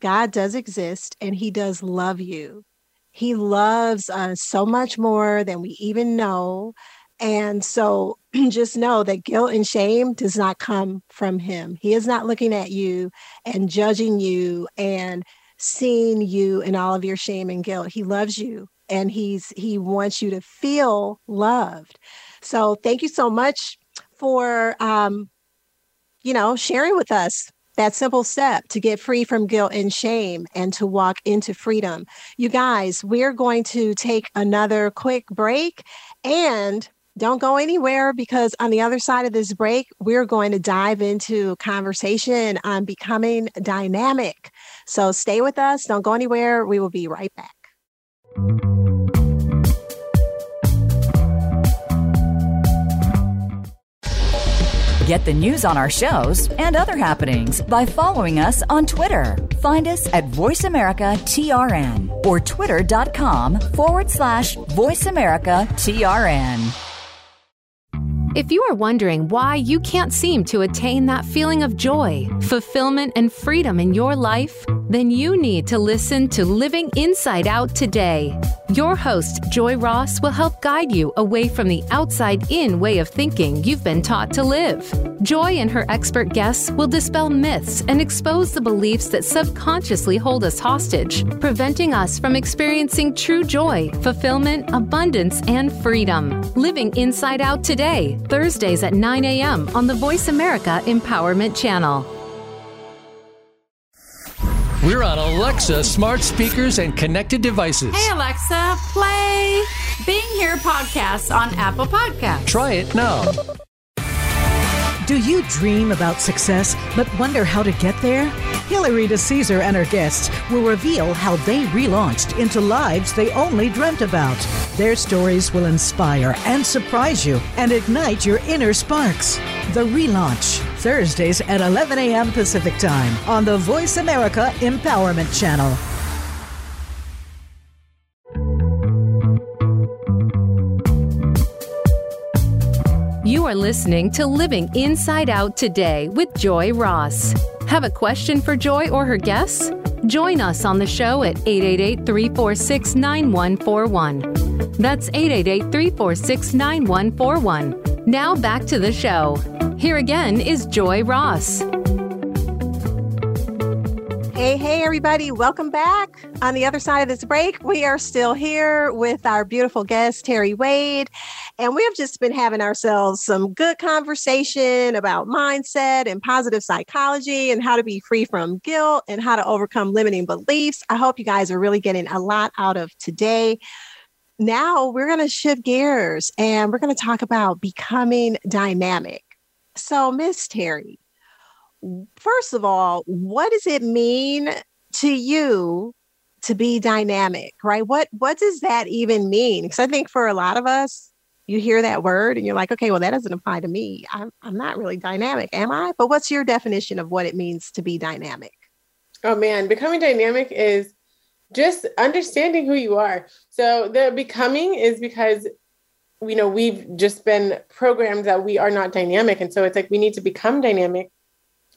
God does exist and he does love you. He loves us so much more than we even know. And so [clears throat] just know that guilt and shame does not come from him. He is not looking at you and judging you and seeing you in all of your shame and guilt. He loves you and he's he wants you to feel loved. So thank you so much for um you know sharing with us that simple step to get free from guilt and shame and to walk into freedom. You guys, we're going to take another quick break and don't go anywhere because on the other side of this break, we're going to dive into conversation on becoming dynamic. So stay with us. Don't go anywhere. We will be right back. Get the news on our shows and other happenings by following us on Twitter. Find us at VoiceAmericaTRN or twitter.com forward slash VoiceAmericaTRN. If you are wondering why you can't seem to attain that feeling of joy, fulfillment, and freedom in your life, then you need to listen to Living Inside Out today. Your host, Joi Ross, will help guide you away from the outside in way of thinking you've been taught to live. Joi and her expert guests will dispel myths and expose the beliefs that subconsciously hold us hostage, preventing us from experiencing true joy, fulfillment, abundance, and freedom. Living Inside Out today Thursdays at 9 a.m. on the Voice America Empowerment Channel. We're on Alexa smart speakers and connected devices. Hey, Alexa, play Being Here podcast on Apple Podcast. Try it now. Do you dream about success but wonder how to get there? Hilary DeCesare and her guests will reveal how they relaunched into lives they only dreamt about. Their stories will inspire and surprise you and ignite your inner sparks. The relaunch, Thursdays at 11 a.m. Pacific Time on the Voice America Empowerment Channel. You are listening to Living Inside Out today with Joi Ross. Have a question for Joi or her guests? Join us on the show at 888 346 9141. That's 888 346 9141. Now back to the show. Here again is Joi Ross. Hey, hey, everybody. Welcome back. On the other side of this break, we are still here with our beautiful guest, Terri Wade. And we have just been having ourselves some good conversation about mindset and positive psychology and how to be free from guilt and how to overcome limiting beliefs. I hope you guys are really getting a lot out of today. Now we're going to shift gears and we're going to talk about becoming dynamic. So, Miss Terri, first of all, what does it mean to you to be dynamic, right? What what does that even mean? Because I think for a lot of us, you hear that word and you're like, okay, well, that doesn't apply to me. I'm, I'm not really dynamic, am I? But what's your definition of what it means to be dynamic? Oh man, becoming dynamic is just understanding who you are. So the becoming is because you know we've just been programmed that we are not dynamic and so it's like we need to become dynamic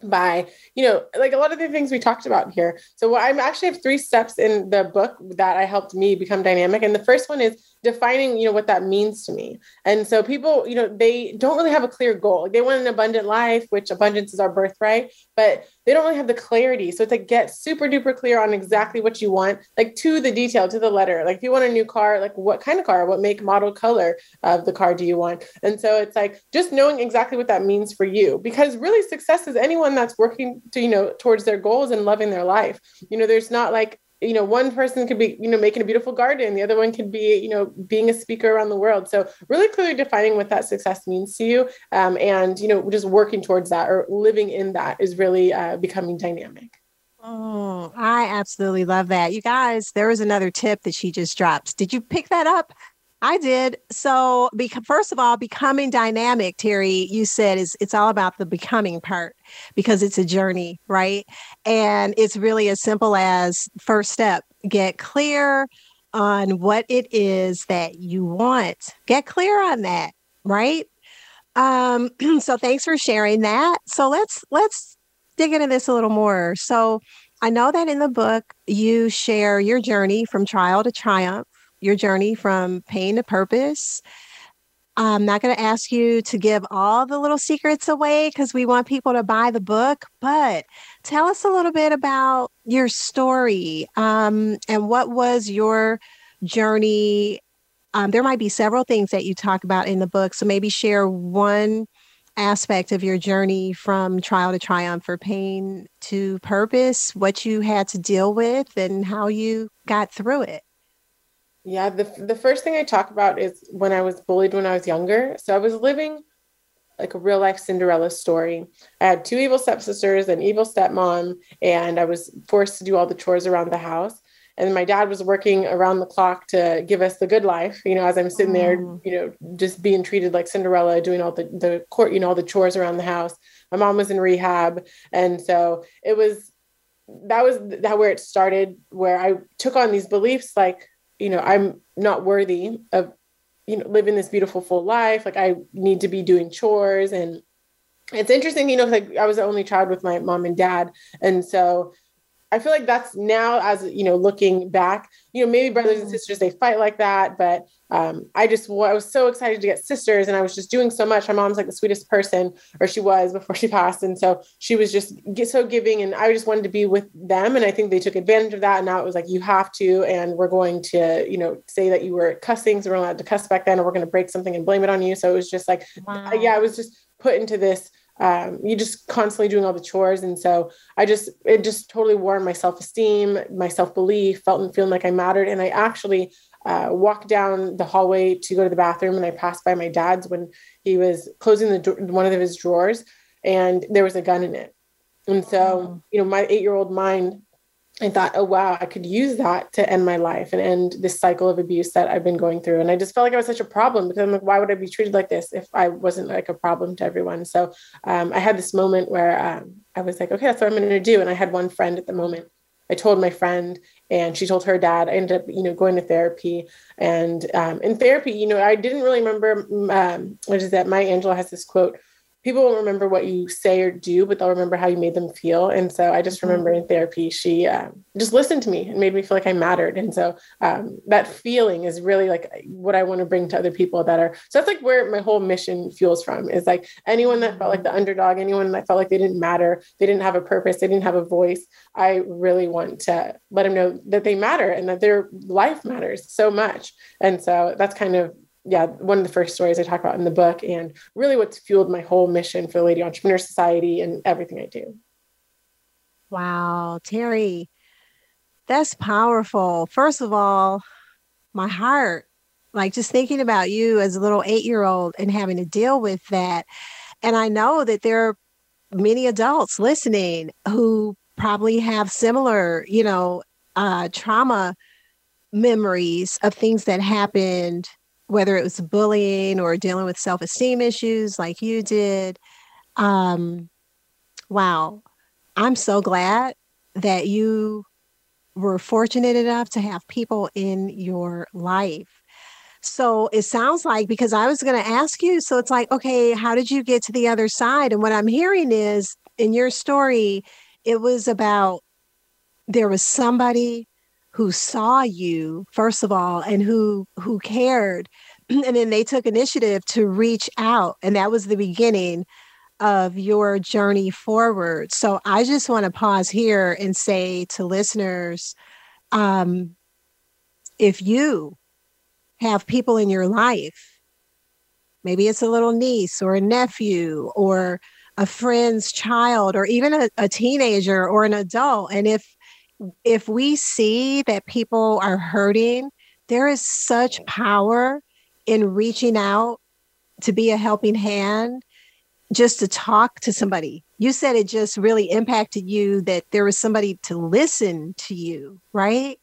by you know like a lot of the things we talked about here. So i'm actually have three steps in the book that i helped me become dynamic. And the first one is defining you know what that means to me. And so people you know they don't really have a clear goal. They want an abundant life which abundance is our birthright but they don't really have the clarity. So it's like get super duper clear on exactly what you want like to the detail to the letter. Like if you want a new car like what kind of car? What make model color of the car do you want? And so it's like just knowing exactly what that means for you. Because really success is anyone that's working to you know towards their goals and loving their life. You know there's not like you know one person could be you know making a beautiful garden the other one could be you know being a speaker around the world so really clearly defining what that success means to you um, and you know just working towards that or living in that is really uh, becoming dynamic Oh, I absolutely love that. You guys, there was another tip that she just dropped. Did you pick that up? I did. So, because first of all, becoming dynamic, Terri, you said is it's all about the becoming part because it's a journey, right? And it's really as simple as first step, get clear on what it is that you want. Get clear on that, right? Um, [clears throat] so thanks for sharing that. So let's let's dig into this a little more. So I know that in the book you share your journey from trial to triumph your journey from pain to purpose. I'm not going to ask you to give all the little secrets away because we want people to buy the book, but tell us a little bit about your story um, and what was your journey. Um, there might be several things that you talk about in the book. So maybe share one aspect of your journey from trial to triumph or pain to purpose, what you had to deal with, and how you got through it. Yeah, the the first thing I talk about is when I was bullied when I was younger. So I was living like a real life Cinderella story. I had two evil stepsisters, an evil stepmom, and I was forced to do all the chores around the house. And my dad was working around the clock to give us the good life. You know, as I'm sitting there, mm. you know, just being treated like Cinderella, doing all the the court, you know, all the chores around the house. My mom was in rehab, and so it was that was that where it started. Where I took on these beliefs like you know i'm not worthy of you know living this beautiful full life. Like i need to be doing chores. And it's interesting you know like i was the only child with my mom and dad. And so I feel like that's now as you know, looking back, you know, maybe brothers and mm-hmm. sisters they fight like that, but um, I just I was so excited to get sisters, and I was just doing so much. My mom's like the sweetest person, or she was before [laughs] she passed, and so she was just so giving, and I just wanted to be with them, and I think they took advantage of that. And now it was like you have to, and we're going to, you know, say that you were cussing, so we're allowed to cuss back then, or we're going to break something and blame it on you. So it was just like, wow. yeah, I was just put into this um, you just constantly doing all the chores. And so i just it just totally wore my self-esteem my self-belief felt and feeling like i mattered. And i actually uh, walked down the hallway to go to the bathroom and i passed by my dad's when he was closing the one of his drawers and there was a gun in it. And so you know my eight year old mind I thought, oh, wow, I could use that to end my life and end this cycle of abuse that I've been going through. And I just felt like I was such a problem because I'm like, why would I be treated like this if I wasn't like a problem to everyone? So um, I had this moment where um, I was like, okay, that's what I'm going to do. And I had one friend at the moment. I told my friend, and she told her dad. I ended up, you know, going to therapy. And um, in therapy, you know, I didn't really remember. Um, what is that? Maya Angelou has this quote people won't remember what you say or do, but they'll remember how you made them feel. And so I just remember in therapy, she um, just listened to me and made me feel like I mattered. And so um, that feeling is really like what I want to bring to other people that are. So that's like where my whole mission fuels from is like anyone that felt like the underdog, anyone that felt like they didn't matter, they didn't have a purpose, they didn't have a voice. I really want to let them know that they matter and that their life matters so much. And so that's kind of yeah, one of the first stories I talk about in the book, and really what's fueled my whole mission for the Lady Entrepreneur Society and everything I do. Wow, Terri, that's powerful. First of all, my heart, like just thinking about you as a little eight year old and having to deal with that. And I know that there are many adults listening who probably have similar, you know, uh, trauma memories of things that happened, whether it was bullying or dealing with self esteem issues like you did. Um, wow. I'm so glad that you were fortunate enough to have people in your life. So it sounds like because I was going to ask you, so it's like, okay, how did you get to the other side? And what I'm hearing is in your story, it was about there was somebody who saw you first of all and who who cared. [clears throat] And then they took initiative to reach out and that was the beginning of your journey forward. So i just want to pause here and say to listeners um, if you have people in your life maybe it's a little niece or a nephew or a friend's child or even a, a teenager or an adult and if if we see that people are hurting, there is such power in reaching out to be a helping hand, just to talk to somebody. You said it just really impacted you that there was somebody to listen to you, right?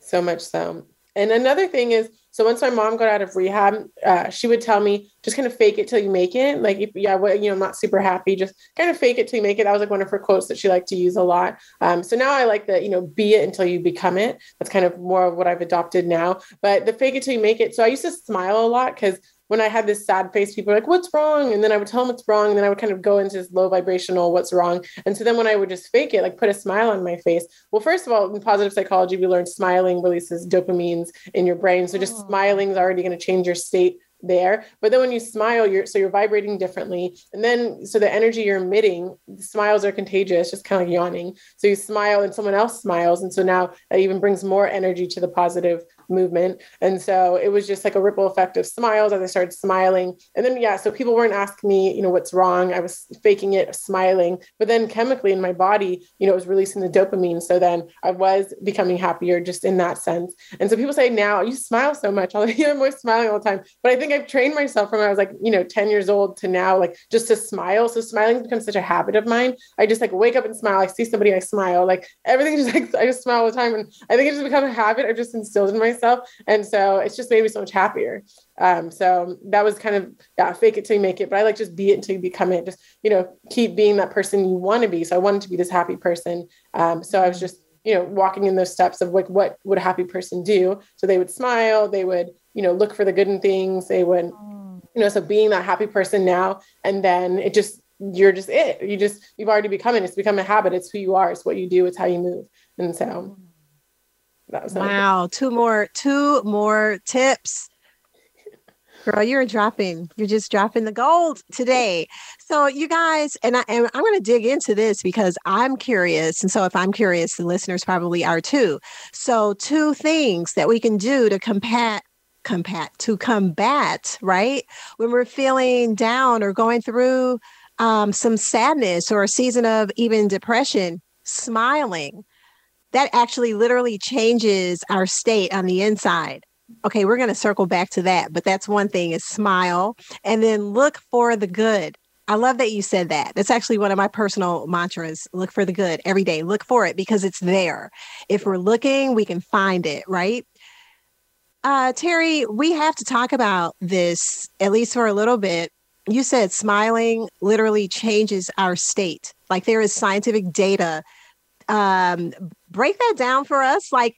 So much so. And another thing is, so once my mom got out of rehab, uh, she would tell me, just kind of fake it till you make it. Like, if, yeah, well, you know, I'm not super happy, just kind of fake it till you make it. That was like one of her quotes that she liked to use a lot. Um, so now I like the, you know, be it until you become it. That's kind of more of what I've adopted now. But the fake it till you make it. So I used to smile a lot because when I had this sad face, people were like, what's wrong? And then I would tell them what's wrong. And then I would kind of go into this low vibrational, what's wrong. And so then when I would just fake it, like put a smile on my face. Well, first of all, in positive psychology, we learned smiling releases dopamines in your brain. So just oh. smiling is already going to change your state there. But then when you smile, you're so you're vibrating differently. And then so the energy you're emitting, smiles are contagious, just kind of like yawning. So you smile and someone else smiles. And so now that even brings more energy to the positive movement. And so it was just like a ripple effect of smiles as I started smiling. And then, yeah, so people weren't asking me, you know, what's wrong. I was faking it, smiling. But then chemically in my body, you know, it was releasing the dopamine. So then I was becoming happier just in that sense. And so people say now, you smile so much. I'm like, I'm always smiling all the time. But I think I've trained myself from when I was like, you know, 10 years old to now, like just to smile. So smiling becomes such a habit of mine. I just like wake up and smile. I see somebody, I smile. Like everything [laughs] just like, I just smile all the time. And I think it's just become a habit I've just instilled in myself myself. And so it's just made me so much happier. Um, so that was kind of, yeah, fake it till you make it. But I like just be it until you become it. Just, you know, keep being that person you want to be. So I wanted to be this happy person. Um, so I was just, you know, walking in those steps of like, what would a happy person do? So they would smile, they would, you know, look for the good in things. They would, you know, so being that happy person now, and then it just, you're just it. You just, you've already become it. It's become a habit. It's who you are. It's what you do. It's how you move. And so wow. Two more, two more tips. Girl, you're dropping. You're just dropping the gold today. So, you guys, and, I, and I'm going to dig into this because I'm curious. And so, if I'm curious, the listeners probably are too. So, two things that we can do to combat combat to combat right when we're feeling down or going through um, some sadness or a season of even depression smiling that actually literally changes our state on the inside. Okay, we're going to circle back to that, but that's one thing is smile and then look for the good. I love that you said that. That's actually one of my personal mantras. Look for the good every day. Look for it because it's there. If we're looking, we can find it, right? Uh, Terri, we have to talk about this at least for a little bit. You said smiling literally changes our state. Like there is scientific data um, break that down for us. Like,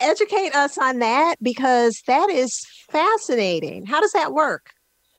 educate us on that because that is fascinating. How does that work?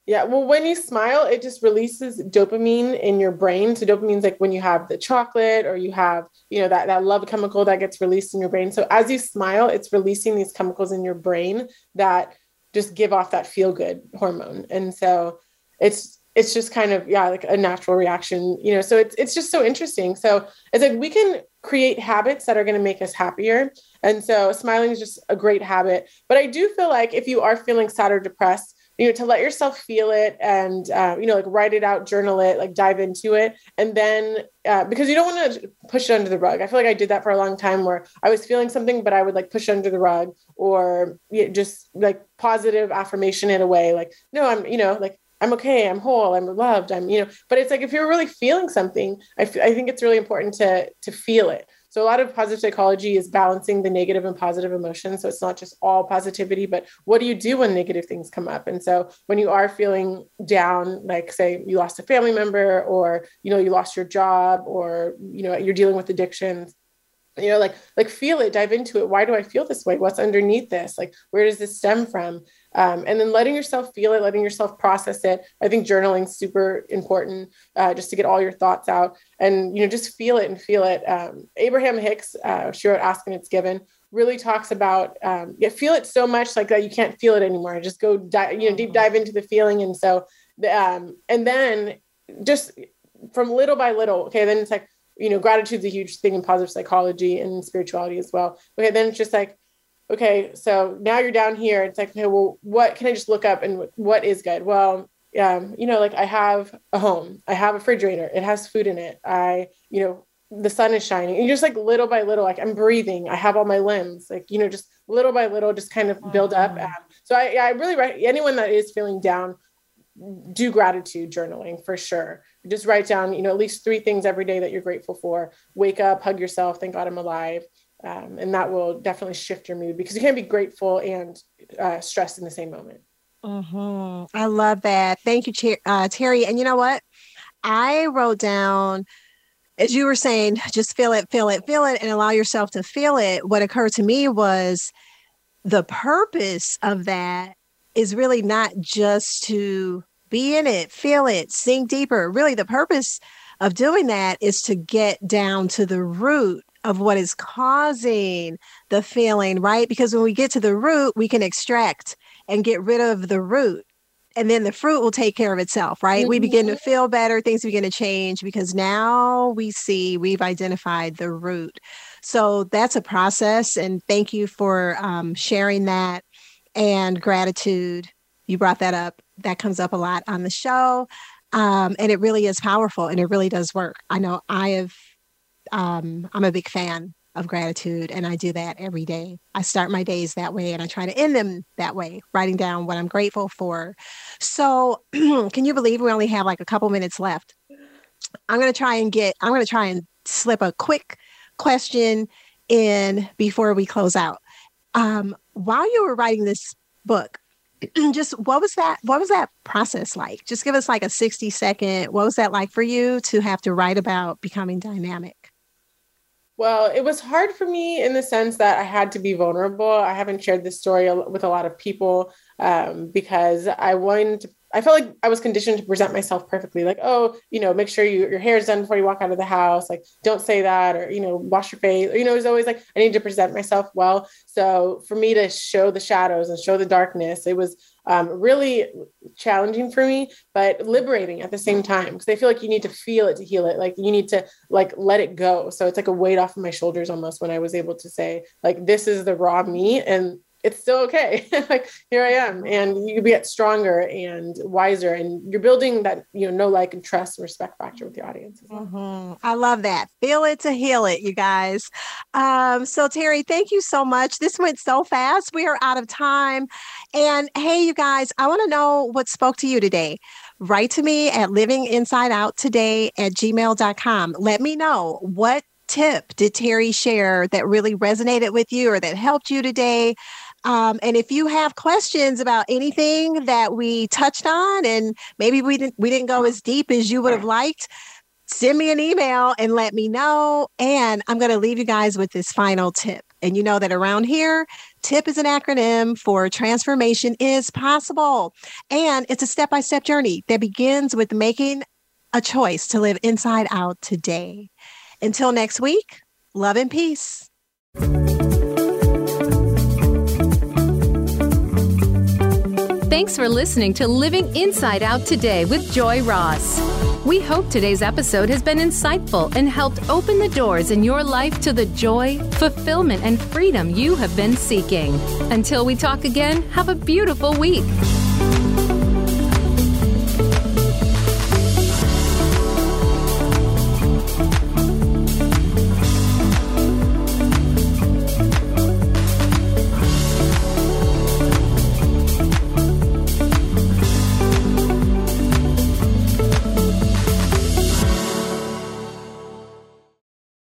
Yeah, well, when you smile, it just releases dopamine in your brain. So dopamine's like when you have the chocolate or you have, you know, that, that love chemical that gets released in your brain. So as you smile, it's releasing these chemicals in your brain that just give off that feel good hormone. And so it's it's just kind of yeah like a natural reaction you know so it's it's just so interesting so it's like we can create habits that are going to make us happier. And so smiling is just a great habit. But i do feel like if you are feeling sad or depressed you know to let yourself feel it and uh, you know like write it out journal it like dive into it. And then uh, because you don't want to push it under the rug. I feel like i did that for a long time where i was feeling something but i would like push under the rug or you know, just like positive affirmation in a way like no i'm you know like I'm okay, I'm whole, I'm loved, I'm, you know, but it's like if you're really feeling something, I, f- I think it's really important to to feel it. So a lot of positive psychology is balancing the negative and positive emotions. So it's not just all positivity, but what do you do when negative things come up? And so when you are feeling down, like say you lost a family member or you know you lost your job or you know you're dealing with addictions, you know like like feel it dive into it why do i feel this way what's underneath this like where does this stem from um, and then letting yourself feel it letting yourself process it i think journaling super important uh, just to get all your thoughts out and you know just feel it and feel it. Um, abraham hicks uh, she wrote ask and it's given really talks about um, you feel it so much like that you can't feel it anymore. Just go di- you know deep dive into the feeling. And so um, and then just from little by little okay then it's like you know, gratitude's a huge thing in positive psychology and spirituality as well. Okay, then it's just like, okay, so now you're down here. It's like, okay, well, what can I just look up and what is good? Well, um, you know, like I have a home, I have a refrigerator, it has food in it. I, you know, the sun is shining. And just like little by little, like I'm breathing, I have all my limbs, like, you know, just little by little, just kind of build up. Um, so I, I really, anyone that is feeling down, do gratitude journaling for sure. Just write down, you know, at least three things every day that you're grateful for. Wake up, hug yourself, thank God I'm alive. Um, and that will definitely shift your mood because you can't be grateful and uh, stressed in the same moment. Mm-hmm. I love that. Thank you, uh, Terri. And you know what? I wrote down, as you were saying, just feel it, feel it, feel it, and allow yourself to feel it. What occurred to me was the purpose of that is really not just to be in it, feel it, sink deeper. Really, the purpose of doing that is to get down to the root of what is causing the feeling, right? Because when we get to the root, we can extract and get rid of the root. And then the fruit will take care of itself, right? Mm-hmm. We begin to mm-hmm. feel better, things begin to change because now we see we've identified the root. So that's a process. And thank you for um, sharing that and gratitude. You brought that up. That comes up a lot on the show. Um, and it really is powerful and it really does work. I know I have, um, I'm a big fan of gratitude and I do that every day. I start my days that way and I try to end them that way, writing down what I'm grateful for. So, [clears throat] can you believe we only have like a couple minutes left? I'm going to try and get, I'm going to try and slip a quick question in before we close out. Um, while you were writing this book, [clears throat] just what was that what was that process like just give us like a 60 second what was that like for you to have to write about becoming dynamic well it was hard for me in the sense that i had to be vulnerable i haven't shared this story with a lot of people um, because i wanted to I felt like I was conditioned to present myself perfectly, like, oh, you know, make sure you, your hair is done before you walk out of the house. Like, don't say that, or you know, wash your face. You know, it was always like I need to present myself well. So for me to show the shadows and show the darkness, it was um, really challenging for me, but liberating at the same time because I feel like you need to feel it to heal it. Like you need to like let it go. So it's like a weight off of my shoulders almost when I was able to say like this is the raw me and it's still okay. [laughs] like here I am, and you get stronger and wiser, and you're building that you know, know, like, and trust and respect factor with your audience. Mm-hmm. I love that. Feel it to heal it, you guys. Um, so Terri, thank you so much. This went so fast. We are out of time, and hey, you guys, I want to know what spoke to you today write to me at livinginsideouttoday at gmail.com. Let me know what tip did Terri share that really resonated with you or that helped you today? Um, and if you have questions about anything that we touched on, and maybe we didn't we didn't go as deep as you would have liked, send me an email and let me know. And I'm going to leave you guys with this final tip. And you know that around here, TIP is an acronym for Transformation is Possible. And it's a step by step journey that begins with making a choice to live inside out today. Until next week, love and peace. Thanks for listening to Living Inside Out today with Joi Ross. We hope today's episode has been insightful and helped open the doors in your life to the joy, fulfillment, and freedom you have been seeking. Until we talk again, have a beautiful week.